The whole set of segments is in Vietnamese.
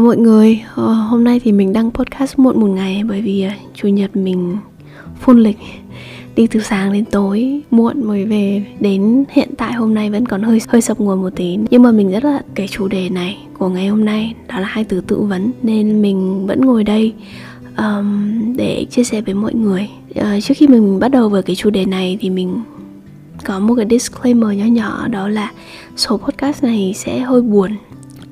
Chào mọi người, ờ, hôm nay thì mình đăng podcast muộn một ngày bởi vì à, chủ nhật mình phun lịch đi từ sáng đến tối muộn mới về. Đến hiện tại hôm nay vẫn còn hơi hơi sập nguồn một tí. Nhưng mà mình rất là cái chủ đề này của ngày hôm nay đó là hai từ tự vấn nên mình vẫn ngồi đây um, để chia sẻ với mọi người. Uh, trước khi mình, mình bắt đầu với cái chủ đề này thì mình có một cái disclaimer nhỏ nhỏ đó là số podcast này sẽ hơi buồn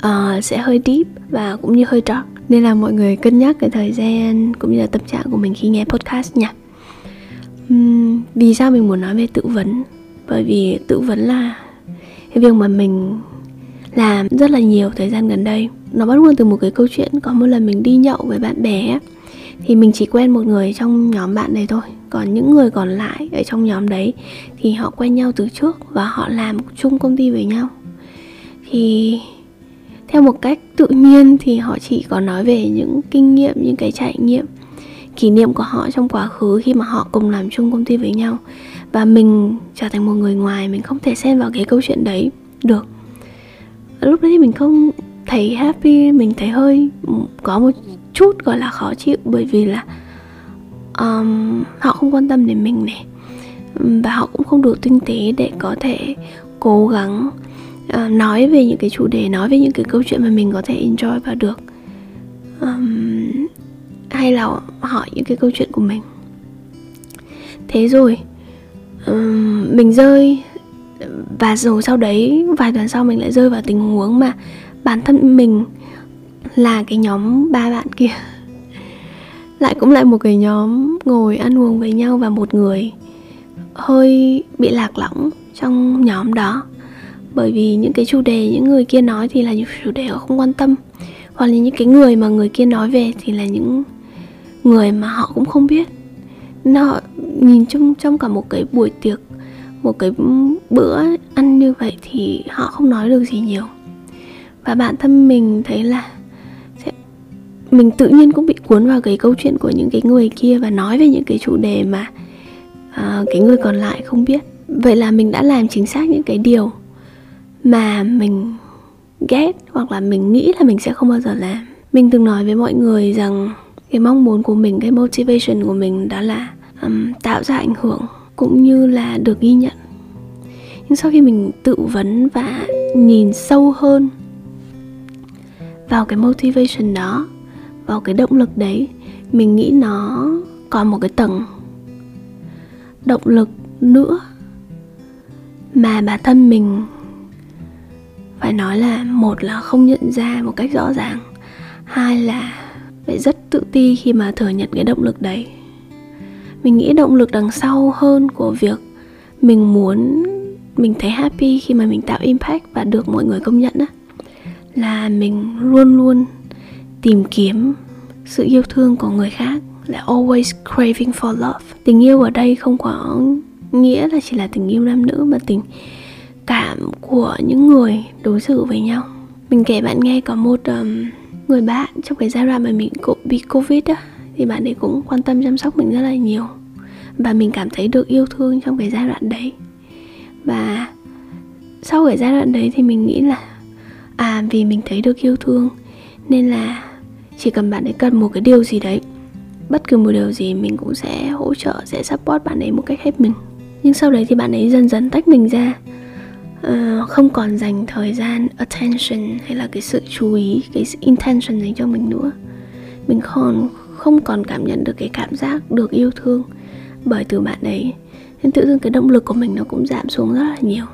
uh, sẽ hơi deep và cũng như hơi dark. Nên là mọi người cân nhắc cái thời gian cũng như là tâm trạng của mình khi nghe podcast nha. Uhm, vì sao mình muốn nói về tự vấn? Bởi vì tự vấn là cái việc mà mình làm rất là nhiều thời gian gần đây. Nó bắt nguồn từ một cái câu chuyện có một lần mình đi nhậu với bạn bè thì mình chỉ quen một người trong nhóm bạn này thôi. Còn những người còn lại ở trong nhóm đấy thì họ quen nhau từ trước và họ làm chung công ty với nhau. Thì theo một cách tự nhiên thì họ chỉ có nói về những kinh nghiệm những cái trải nghiệm kỷ niệm của họ trong quá khứ khi mà họ cùng làm chung công ty với nhau. Và mình trở thành một người ngoài mình không thể xen vào cái câu chuyện đấy được. Lúc đấy thì mình không thấy happy mình thấy hơi có một chút gọi là khó chịu bởi vì là um, họ không quan tâm đến mình này. Và họ cũng không đủ tinh tế để có thể cố gắng uh, nói về những cái chủ đề nói về những cái câu chuyện mà mình có thể enjoy và được. Um, hay là hỏi những cái câu chuyện của mình. Thế rồi um, mình rơi và rồi sau đấy vài tuần sau mình lại rơi vào tình huống mà bản thân mình là cái nhóm ba bạn kia lại cũng lại một cái nhóm ngồi ăn uống với nhau và một người hơi bị lạc lõng trong nhóm đó bởi vì những cái chủ đề những người kia nói thì là những chủ đề họ không quan tâm. Hoặc là những cái người mà người kia nói về thì là những người mà họ cũng không biết. Nên họ nhìn chung trong cả một cái buổi tiệc một cái bữa ăn như vậy thì họ không nói được gì nhiều. Và bản thân mình thấy là mình tự nhiên cũng bị cuốn vào cái câu chuyện của những cái người kia và nói về những cái chủ đề mà uh, cái người còn lại không biết. Vậy là mình đã làm chính xác những cái điều mà mình ghét hoặc là mình nghĩ là mình sẽ không bao giờ làm. Mình từng nói với mọi người rằng cái mong muốn của mình cái motivation của mình đó là um, tạo ra ảnh hưởng cũng như là được ghi nhận. Nhưng sau khi mình tự vấn và nhìn sâu hơn vào cái motivation đó vào cái động lực đấy mình nghĩ nó còn một cái tầng động lực nữa mà bản thân mình phải nói là một là không nhận ra một cách rõ ràng, hai là phải rất tự ti khi mà thừa nhận cái động lực đấy. Mình nghĩ động lực đằng sau hơn của việc mình muốn mình thấy happy khi mà mình tạo impact và được mọi người công nhận á, là mình luôn luôn tìm kiếm sự yêu thương của người khác, là always craving for love. Tình yêu ở đây không có nghĩa là chỉ là tình yêu nam nữ mà tình cảm của những người đối xử với nhau. Mình kể bạn nghe có một um, người bạn trong cái giai đoạn mà mình bị covid á thì bạn ấy cũng quan tâm chăm sóc mình rất là nhiều. Và mình cảm thấy được yêu thương trong cái giai đoạn đấy. Và sau cái giai đoạn đấy thì mình nghĩ là à vì mình thấy được yêu thương nên là chỉ cần bạn ấy cần một cái điều gì đấy bất cứ một điều gì mình cũng sẽ hỗ trợ sẽ support bạn ấy một cách hết mình. Nhưng sau đấy thì bạn ấy dần dần tách mình ra uh, không còn dành thời gian attention hay là cái sự chú ý cái intention dành cho mình nữa. Mình còn không còn cảm nhận được cái cảm giác được yêu thương bởi từ bạn ấy nên tự dưng cái động lực của mình nó cũng giảm xuống rất là nhiều.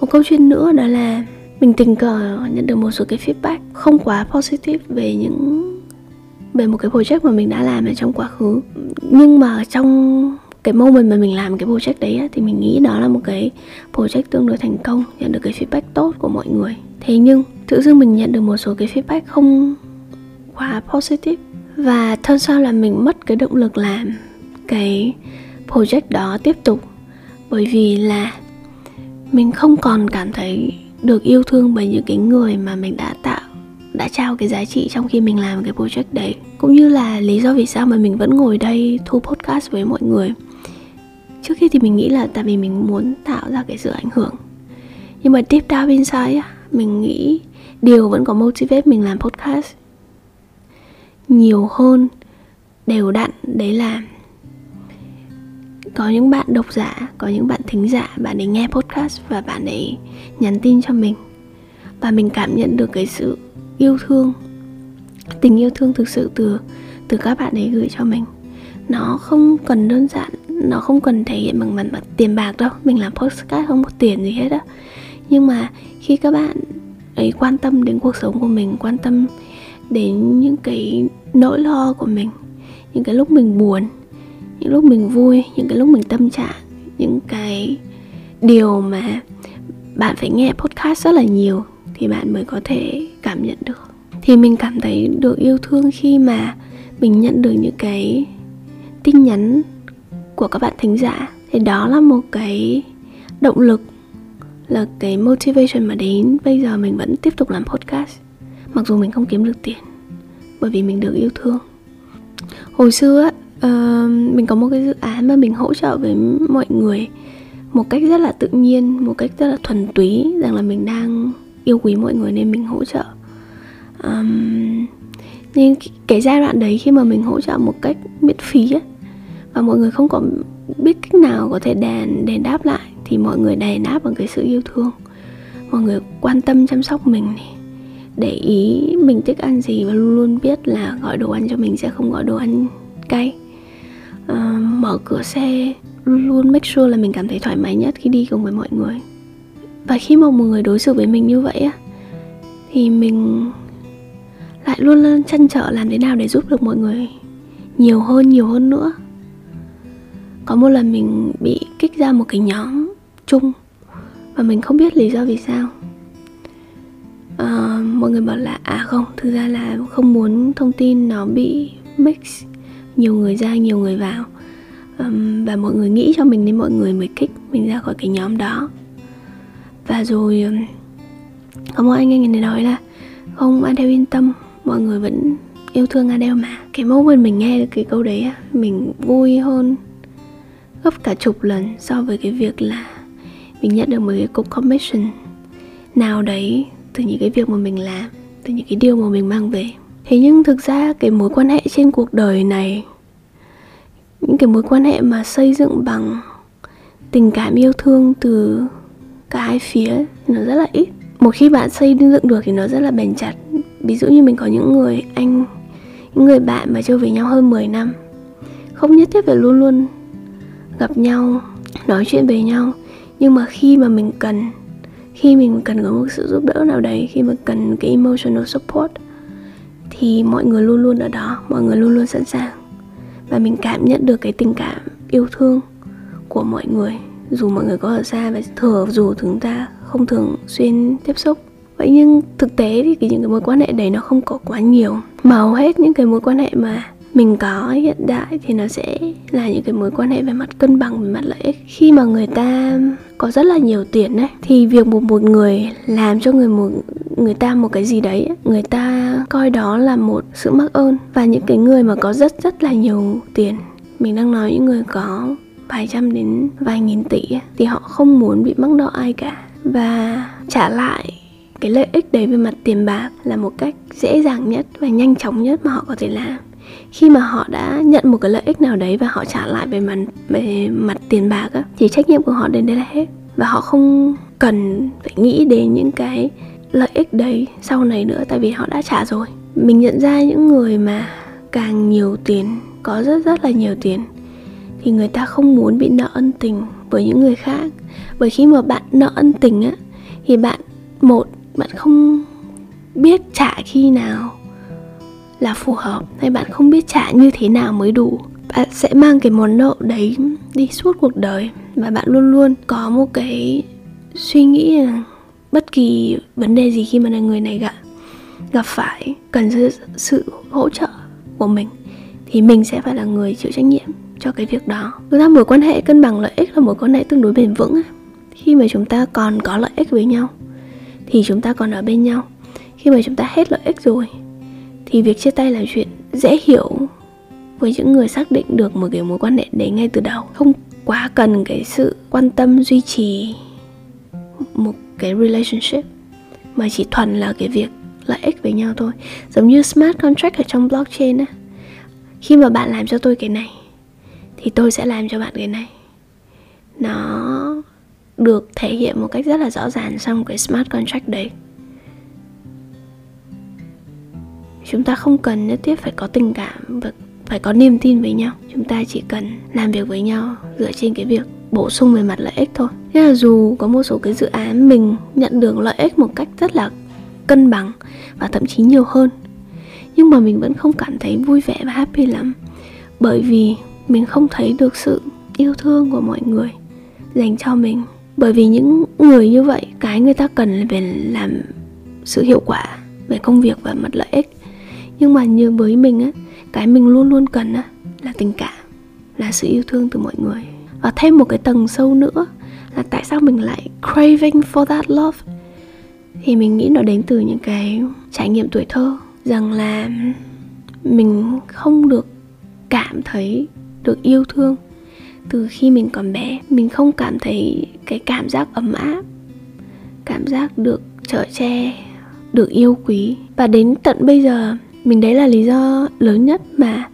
Một câu chuyện nữa đó là mình tình cờ nhận được một số cái feedback không quá positive về những về một cái project mà mình đã làm ở trong quá khứ. Nhưng mà trong cái moment mà mình làm cái project đấy á, thì mình nghĩ đó là một cái project tương đối thành công nhận được cái feedback tốt của mọi người. Thế nhưng tự dưng mình nhận được một số cái feedback không quá positive. Và thân sau là mình mất cái động lực làm cái project đó tiếp tục. Bởi vì là mình không còn cảm thấy được yêu thương bởi những cái người mà mình đã tạo đã trao cái giá trị trong khi mình làm cái project đấy. Cũng như là lý do vì sao mà mình vẫn ngồi đây thu podcast với mọi người trước khi thì mình nghĩ là tại vì mình muốn tạo ra cái sự ảnh hưởng. Nhưng mà deep down inside mình nghĩ điều vẫn có motivate mình làm podcast nhiều hơn, đều đặn, đấy là có những bạn độc giả, có những bạn thính giả, bạn ấy nghe podcast và bạn ấy nhắn tin cho mình. Và mình cảm nhận được cái sự yêu thương, tình yêu thương thực sự từ từ các bạn ấy gửi cho mình. Nó không cần đơn giản nó không cần thể hiện bằng mặt, mặt tiền bạc đâu. Mình làm podcast không có tiền gì hết á. Nhưng mà khi các bạn ấy quan tâm đến cuộc sống của mình quan tâm đến những cái nỗi lo của mình những cái lúc mình buồn những lúc mình vui những cái lúc mình tâm trạng những cái điều mà bạn phải nghe podcast rất là nhiều thì bạn mới có thể cảm nhận được. Thì mình cảm thấy được yêu thương khi mà mình nhận được những cái tin nhắn của các bạn thính giả. Thì đó là một cái động lực là cái motivation mà đến. Bây giờ mình vẫn tiếp tục làm podcast mặc dù mình không kiếm được tiền bởi vì mình được yêu thương. Hồi xưa uh, mình có một cái dự án mà mình hỗ trợ với mọi người một cách rất là tự nhiên một cách rất là thuần túy rằng là mình đang yêu quý mọi người nên mình hỗ trợ. Um, nhưng cái giai đoạn đấy khi mà mình hỗ trợ một cách miễn phí ấy, và mọi người không có biết cách nào có thể đền đền đáp lại thì mọi người đền đáp bằng cái sự yêu thương. Mọi người quan tâm chăm sóc mình này để ý mình thích ăn gì và luôn luôn biết là gọi đồ ăn cho mình sẽ không gọi đồ ăn cay. Uh, mở cửa xe luôn luôn make sure là mình cảm thấy thoải mái nhất khi đi cùng với mọi người. Và khi mà một người đối xử với mình như vậy á thì mình lại luôn luôn chăn trở làm thế nào để giúp được mọi người nhiều hơn nhiều hơn nữa có một lần mình bị kích ra một cái nhóm chung và mình không biết lý do vì sao. À, mọi người bảo là à không thực ra là không muốn thông tin nó bị mix nhiều người ra nhiều người vào. Um, và mọi người nghĩ cho mình nên mọi người mới kích mình ra khỏi cái nhóm đó. Và rồi um, có một anh anh này nói là không Adele yên tâm mọi người vẫn yêu thương Adele mà. Cái moment mình nghe được cái câu đấy mình vui hơn gấp cả chục lần so với cái việc là mình nhận được một cái cục commission nào đấy từ những cái việc mà mình làm, từ những cái điều mà mình mang về. Thế nhưng thực ra cái mối quan hệ trên cuộc đời này, những cái mối quan hệ mà xây dựng bằng tình cảm yêu thương từ cả hai phía nó rất là ít. Một khi bạn xây dựng được thì nó rất là bền chặt. Ví dụ như mình có những người anh, những người bạn mà chơi với nhau hơn 10 năm, không nhất thiết phải luôn luôn gặp nhau, nói chuyện về nhau. Nhưng mà khi mà mình cần, khi mình cần có một sự giúp đỡ nào đấy, khi mà cần cái emotional support, thì mọi người luôn luôn ở đó, mọi người luôn luôn sẵn sàng. Và mình cảm nhận được cái tình cảm yêu thương của mọi người. Dù mọi người có ở xa và thừa, dù chúng ta không thường xuyên tiếp xúc. Vậy nhưng thực tế thì cái những cái mối quan hệ đấy nó không có quá nhiều. Mà hầu hết những cái mối quan hệ mà mình có, hiện đại thì nó sẽ là những cái mối quan hệ về mặt cân bằng, về mặt lợi ích. Khi mà người ta có rất là nhiều tiền ấy, thì việc một một người làm cho người một, người ta một cái gì đấy, người ta coi đó là một sự mắc ơn. Và những cái người mà có rất rất là nhiều tiền, mình đang nói những người có vài trăm đến vài nghìn tỷ thì họ không muốn bị mắc nợ ai cả. Và trả lại cái lợi ích đấy về mặt tiền bạc là một cách dễ dàng nhất và nhanh chóng nhất mà họ có thể làm khi mà họ đã nhận một cái lợi ích nào đấy và họ trả lại về mặt về mặt tiền bạc á, thì trách nhiệm của họ đến đây là hết. Và họ không cần phải nghĩ đến những cái lợi ích đấy sau này nữa tại vì họ đã trả rồi. Mình nhận ra những người mà càng nhiều tiền, có rất rất là nhiều tiền, thì người ta không muốn bị nợ ân tình với những người khác. Bởi khi mà bạn nợ ân tình á, thì bạn, một, bạn không biết trả khi nào là phù hợp. Hay bạn không biết trả như thế nào mới đủ bạn sẽ mang cái món nợ đấy đi suốt cuộc đời. Và bạn luôn luôn có một cái suy nghĩ là bất kỳ vấn đề gì khi mà người này gặp gặp phải cần sự, sự hỗ trợ của mình thì mình sẽ phải là người chịu trách nhiệm cho cái việc đó. Thực ra mối quan hệ cân bằng lợi ích là mối quan hệ tương đối bền vững khi mà chúng ta còn có lợi ích với nhau thì chúng ta còn ở bên nhau. Khi mà chúng ta hết lợi ích rồi thì việc chia tay là chuyện dễ hiểu với những người xác định được một cái mối quan hệ đấy ngay từ đầu. Không quá cần cái sự quan tâm duy trì một cái relationship, mà chỉ thuần là cái việc lợi ích với nhau thôi. Giống như smart contract ở trong blockchain á, khi mà bạn làm cho tôi cái này, thì tôi sẽ làm cho bạn cái này. Nó được thể hiện một cách rất là rõ ràng trong cái smart contract đấy. Chúng ta không cần nhất thiết phải có tình cảm và phải có niềm tin với nhau. Chúng ta chỉ cần làm việc với nhau dựa trên cái việc bổ sung về mặt lợi ích thôi. Thế là dù có một số cái dự án mình nhận được lợi ích một cách rất là cân bằng và thậm chí nhiều hơn, nhưng mà mình vẫn không cảm thấy vui vẻ và happy lắm, bởi vì mình không thấy được sự yêu thương của mọi người dành cho mình. Bởi vì những người như vậy, cái người ta cần là về làm sự hiệu quả về công việc và mặt lợi ích nhưng mà như với mình á, cái mình luôn luôn cần á, là tình cảm, là sự yêu thương từ mọi người. Và thêm một cái tầng sâu nữa là tại sao mình lại craving for that love? Thì mình nghĩ nó đến từ những cái trải nghiệm tuổi thơ, rằng là mình không được cảm thấy được yêu thương từ khi mình còn bé. Mình không cảm thấy cái cảm giác ấm áp, cảm giác được chở che, được yêu quý. Và đến tận bây giờ mình đấy là lý do lớn nhất mà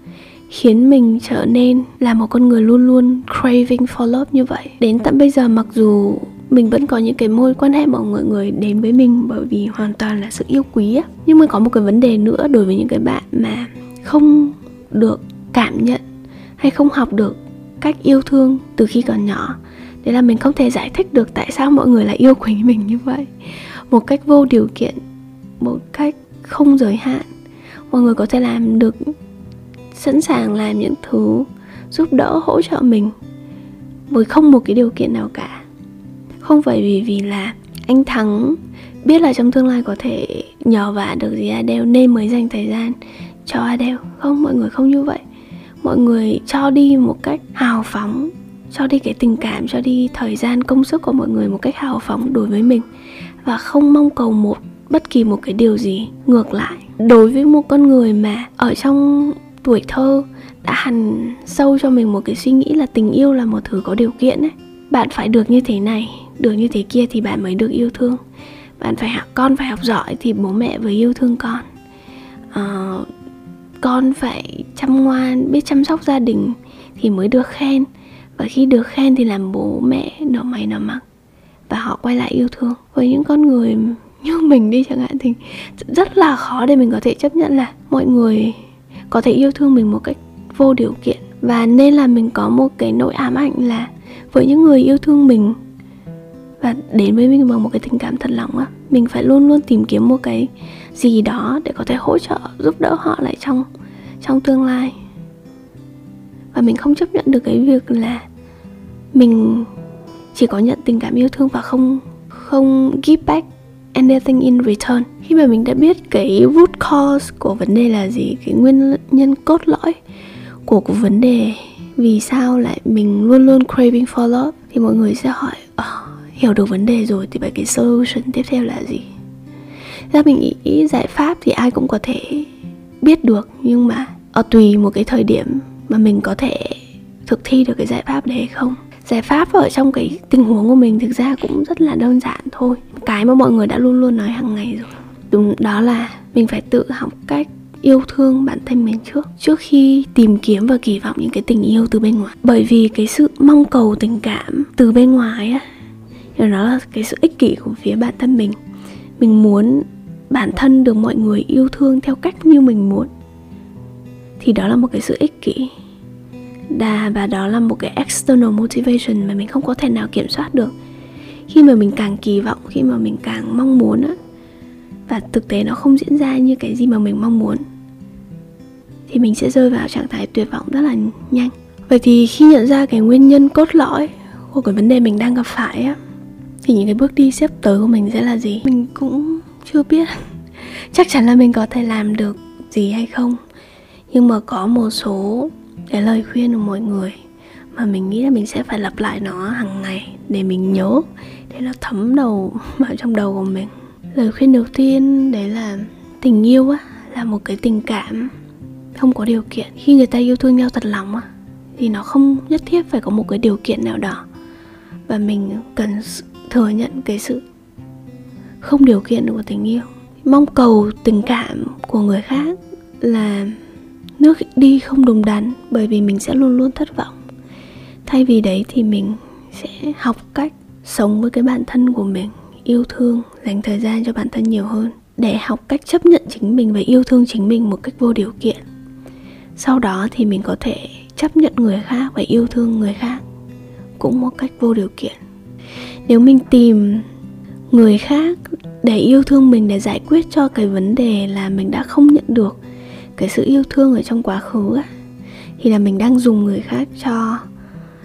khiến mình trở nên là một con người luôn luôn craving for love như vậy. Đến tận bây giờ mặc dù mình vẫn có những cái mối quan hệ mọi người người đến với mình bởi vì hoàn toàn là sự yêu quý á, nhưng mà có một cái vấn đề nữa đối với những cái bạn mà không được cảm nhận hay không học được cách yêu thương từ khi còn nhỏ. Đấy là mình không thể giải thích được tại sao mọi người lại yêu quý mình như vậy. Một cách vô điều kiện, một cách không giới hạn mọi người có thể làm được, sẵn sàng làm những thứ giúp đỡ, hỗ trợ mình với không một cái điều kiện nào cả. Không phải vì vì là anh thắng biết là trong tương lai có thể nhờ vả được gì Adele nên mới dành thời gian cho Adele. Không, mọi người không như vậy. Mọi người cho đi một cách hào phóng, cho đi cái tình cảm, cho đi thời gian, công sức của mọi người một cách hào phóng đối với mình và không mong cầu một bất kỳ một cái điều gì ngược lại. Đối với một con người mà ở trong tuổi thơ đã hằn sâu cho mình một cái suy nghĩ là tình yêu là một thứ có điều kiện ấy bạn phải được như thế này được như thế kia thì bạn mới được yêu thương. Bạn phải học con phải học giỏi thì bố mẹ mới yêu thương con. À, con phải chăm ngoan biết chăm sóc gia đình thì mới được khen. Và khi được khen thì làm bố mẹ nở mày nở mặt và họ quay lại yêu thương. Với những con người như mình đi chẳng hạn thì rất là khó để mình có thể chấp nhận là mọi người có thể yêu thương mình một cách vô điều kiện. Và nên là mình có một cái nỗi ám ảnh là với những người yêu thương mình và đến với mình bằng một cái tình cảm thật lòng á, mình phải luôn luôn tìm kiếm một cái gì đó để có thể hỗ trợ, giúp đỡ họ lại trong trong tương lai. Và mình không chấp nhận được cái việc là mình chỉ có nhận tình cảm yêu thương và không không give back anything in return. Khi mà mình đã biết cái root cause của vấn đề là gì cái nguyên nhân cốt lõi của cái vấn đề vì sao lại mình luôn luôn craving for love thì mọi người sẽ hỏi oh, hiểu được vấn đề rồi thì vậy cái solution tiếp theo là gì? Ra mình nghĩ giải pháp thì ai cũng có thể biết được nhưng mà ở tùy một cái thời điểm mà mình có thể thực thi được cái giải pháp đấy hay không giải pháp ở trong cái tình huống của mình thực ra cũng rất là đơn giản thôi. Cái mà mọi người đã luôn luôn nói hàng ngày rồi. Đúng, đó là mình phải tự học cách yêu thương bản thân mình trước. Trước khi tìm kiếm và kỳ vọng những cái tình yêu từ bên ngoài. Bởi vì cái sự mong cầu tình cảm từ bên ngoài á, thì nó là cái sự ích kỷ của phía bản thân mình. Mình muốn bản thân được mọi người yêu thương theo cách như mình muốn, thì đó là một cái sự ích kỷ đà và đó là một cái external motivation mà mình không có thể nào kiểm soát được. Khi mà mình càng kỳ vọng, khi mà mình càng mong muốn á, và thực tế nó không diễn ra như cái gì mà mình mong muốn, thì mình sẽ rơi vào trạng thái tuyệt vọng rất là nhanh. Vậy thì khi nhận ra cái nguyên nhân cốt lõi của cái vấn đề mình đang gặp phải á, thì những cái bước đi sắp tới của mình sẽ là gì? Mình cũng chưa biết. Chắc chắn là mình có thể làm được gì hay không. Nhưng mà có một số cái lời khuyên của mọi người mà mình nghĩ là mình sẽ phải lặp lại nó hàng ngày để mình nhớ. Để nó thấm đầu, vào trong đầu của mình. Lời khuyên đầu tiên, đấy là tình yêu á, là một cái tình cảm không có điều kiện. Khi người ta yêu thương nhau thật lòng á, thì nó không nhất thiết phải có một cái điều kiện nào đó. Và mình cần thừa nhận cái sự không điều kiện của tình yêu. Mong cầu tình cảm của người khác là nước đi không đúng đắn, bởi vì mình sẽ luôn luôn thất vọng. Thay vì đấy thì mình sẽ học cách sống với cái bản thân của mình, yêu thương, dành thời gian cho bản thân nhiều hơn, để học cách chấp nhận chính mình và yêu thương chính mình một cách vô điều kiện. Sau đó thì mình có thể chấp nhận người khác và yêu thương người khác cũng một cách vô điều kiện. Nếu mình tìm người khác để yêu thương mình, để giải quyết cho cái vấn đề là mình đã không nhận được cái sự yêu thương ở trong quá khứ thì là mình đang dùng người khác cho,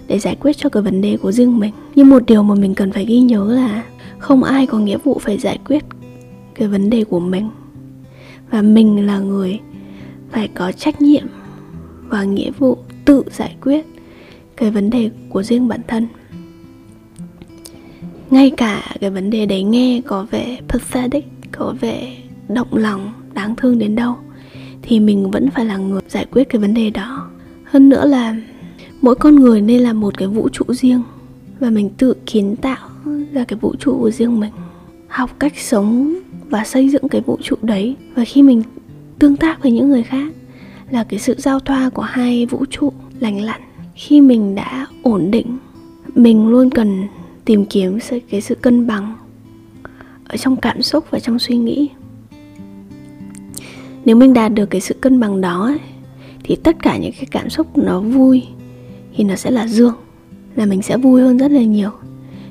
để giải quyết cho cái vấn đề của riêng mình. Nhưng một điều mà mình cần phải ghi nhớ là không ai có nghĩa vụ phải giải quyết cái vấn đề của mình. Và mình là người phải có trách nhiệm và nghĩa vụ tự giải quyết cái vấn đề của riêng bản thân. Ngay cả cái vấn đề đấy nghe có vẻ pathetic, có vẻ động lòng, đáng thương đến đâu thì mình vẫn phải là người giải quyết cái vấn đề đó. Hơn nữa là mỗi con người nên là một cái vũ trụ riêng và mình tự kiến tạo ra cái vũ trụ của riêng mình. Học cách sống và xây dựng cái vũ trụ đấy và khi mình tương tác với những người khác là cái sự giao thoa của hai vũ trụ lành lặn. Khi mình đã ổn định, mình luôn cần tìm kiếm cái sự cân bằng ở trong cảm xúc và trong suy nghĩ nếu mình đạt được cái sự cân bằng đó ấy, thì tất cả những cái cảm xúc nó vui thì nó sẽ là dương là mình sẽ vui hơn rất là nhiều.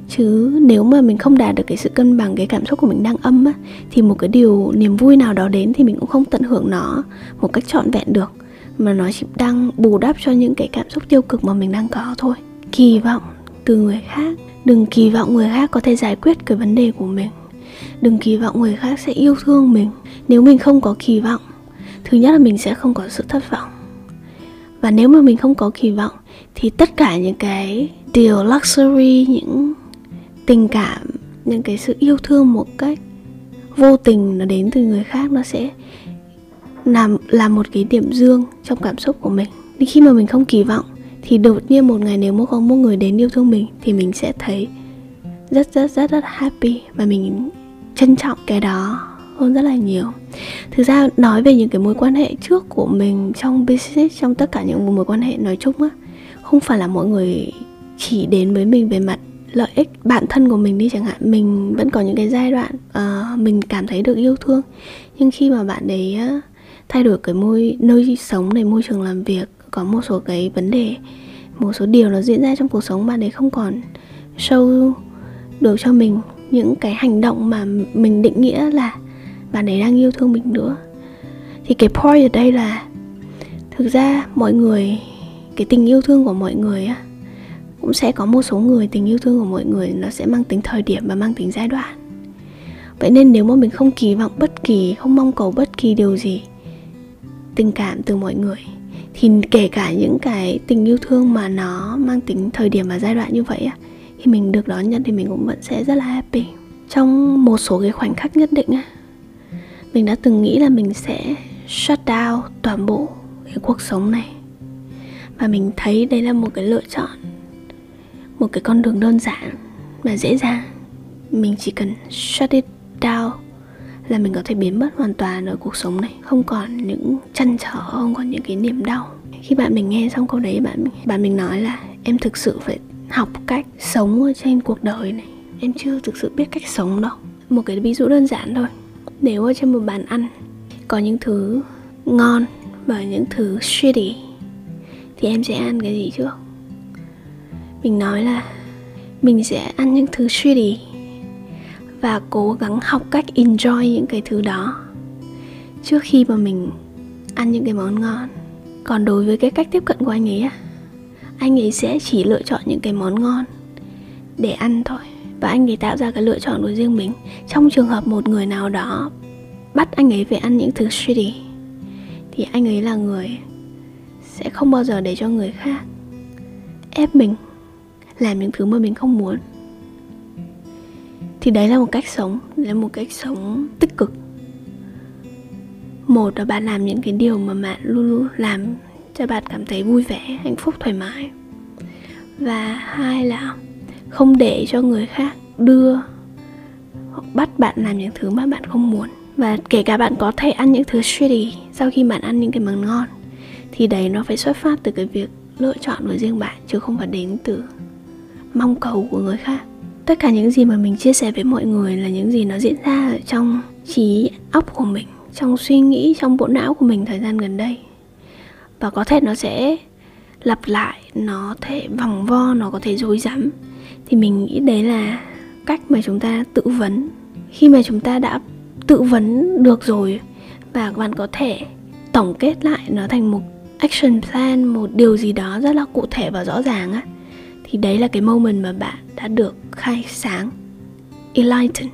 Chứ nếu mà mình không đạt được cái sự cân bằng cái cảm xúc của mình đang âm á thì một cái điều niềm vui nào đó đến thì mình cũng không tận hưởng nó một cách trọn vẹn được. Mà nó chỉ đang bù đắp cho những cái cảm xúc tiêu cực mà mình đang có thôi. Kỳ vọng từ người khác đừng kỳ vọng người khác có thể giải quyết cái vấn đề của mình đừng kỳ vọng người khác sẽ yêu thương mình. Nếu mình không có kỳ vọng, thứ nhất là mình sẽ không có sự thất vọng. Và nếu mà mình không có kỳ vọng, thì tất cả những cái điều luxury, những tình cảm, những cái sự yêu thương một cách vô tình nó đến từ người khác, nó sẽ làm là một cái điểm dương trong cảm xúc của mình. Nhưng khi mà mình không kỳ vọng, thì đột nhiên một ngày nếu mà có một người đến yêu thương mình, thì mình sẽ thấy rất rất rất rất happy và mình trân trọng cái đó hơn rất là nhiều. Thực ra nói về những cái mối quan hệ trước của mình trong business trong tất cả những mối quan hệ nói chung á không phải là mọi người chỉ đến với mình về mặt lợi ích bản thân của mình đi chẳng hạn. Mình vẫn có những cái giai đoạn uh, mình cảm thấy được yêu thương. Nhưng khi mà bạn đấy uh, thay đổi cái môi nơi sống này môi trường làm việc có một số cái vấn đề một số điều nó diễn ra trong cuộc sống bạn đấy không còn show được cho mình những cái hành động mà mình định nghĩa là bạn ấy đang yêu thương mình nữa. Thì cái point ở đây là thực ra mọi người, cái tình yêu thương của mọi người á, cũng sẽ có một số người tình yêu thương của mọi người nó sẽ mang tính thời điểm và mang tính giai đoạn. Vậy nên nếu mà mình không kỳ vọng bất kỳ, không mong cầu bất kỳ điều gì, tình cảm từ mọi người, thì kể cả những cái tình yêu thương mà nó mang tính thời điểm và giai đoạn như vậy á khi mình được đón nhận thì mình cũng vẫn sẽ rất là happy. Trong một số cái khoảnh khắc nhất định á, mình đã từng nghĩ là mình sẽ shut down toàn bộ cái cuộc sống này. Và mình thấy đây là một cái lựa chọn, một cái con đường đơn giản và dễ dàng. Mình chỉ cần shut it down là mình có thể biến mất hoàn toàn ở cuộc sống này. Không còn những chăn trở, không còn những cái niềm đau. Khi bạn mình nghe xong câu đấy, bạn bạn mình nói là em thực sự phải học cách sống ở trên cuộc đời này. Em chưa thực sự biết cách sống đâu. Một cái ví dụ đơn giản thôi. Nếu ở trên một bàn ăn, có những thứ ngon và những thứ shitty, thì em sẽ ăn cái gì trước? Mình nói là mình sẽ ăn những thứ shitty và cố gắng học cách enjoy những cái thứ đó trước khi mà mình ăn những cái món ngon. Còn đối với cái cách tiếp cận của anh ấy á anh ấy sẽ chỉ lựa chọn những cái món ngon để ăn thôi. Và anh ấy tạo ra cái lựa chọn của riêng mình. Trong trường hợp một người nào đó bắt anh ấy phải ăn những thứ shitty, thì anh ấy là người sẽ không bao giờ để cho người khác ép mình, làm những thứ mà mình không muốn. Thì đấy là một cách sống là một cách sống tích cực. Một là bạn làm những cái điều mà bạn luôn luôn làm cho bạn cảm thấy vui vẻ, hạnh phúc, thoải mái. Và hai là không để cho người khác đưa hoặc bắt bạn làm những thứ mà bạn không muốn. Và kể cả bạn có thể ăn những thứ shitty sau khi bạn ăn những cái món ngon, thì đấy nó phải xuất phát từ cái việc lựa chọn của riêng bạn, chứ không phải đến từ mong cầu của người khác. Tất cả những gì mà mình chia sẻ với mọi người là những gì nó diễn ra ở trong trí óc của mình, trong suy nghĩ, trong bộ não của mình thời gian gần đây và có thể nó sẽ lặp lại, nó thể vòng vo, nó có thể dối rắm. Thì mình nghĩ đấy là cách mà chúng ta tự vấn. Khi mà chúng ta đã tự vấn được rồi và bạn có thể tổng kết lại nó thành một action plan, một điều gì đó rất là cụ thể và rõ ràng á, thì đấy là cái moment mà bạn đã được khai sáng enlighten